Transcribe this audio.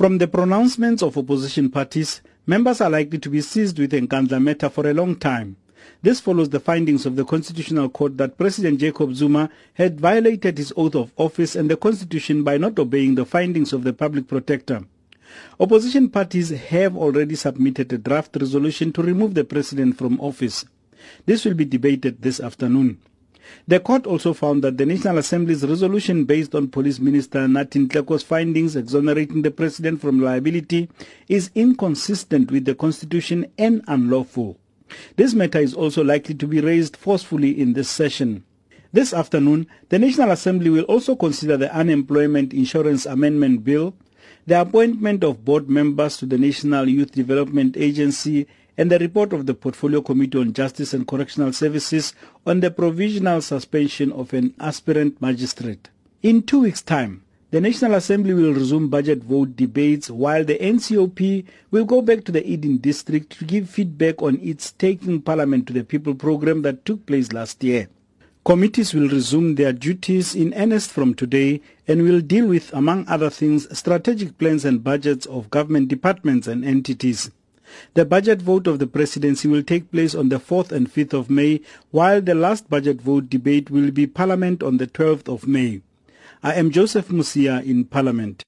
From the pronouncements of opposition parties, members are likely to be seized with Nkandla matter for a long time. This follows the findings of the Constitutional Court that President Jacob Zuma had violated his oath of office and the Constitution by not obeying the findings of the Public Protector. Opposition parties have already submitted a draft resolution to remove the president from office. This will be debated this afternoon. The court also found that the National Assembly's resolution based on Police Minister Nathi Nhleko's findings exonerating the president from liability is inconsistent with the constitution and unlawful. This matter is also likely to be raised forcefully in this session. This afternoon, the National Assembly will also consider the Unemployment Insurance Amendment Bill, the appointment of board members to the National Youth Development Agency and the report of the Portfolio Committee on Justice and Correctional Services on the provisional suspension of an aspirant magistrate. In two weeks' time, the National Assembly will resume budget vote debates while the NCOP will go back to the Eden district to give feedback on its Taking Parliament to the People program that took place last year. Committees will resume their duties in earnest from today and will deal with, among other things, strategic plans and budgets of government departments and entities. The budget vote of the presidency will take place on the 4th and 5th of May, while the last budget vote debate will be Parliament on the 12th of May. I am Joseph Musia in Parliament.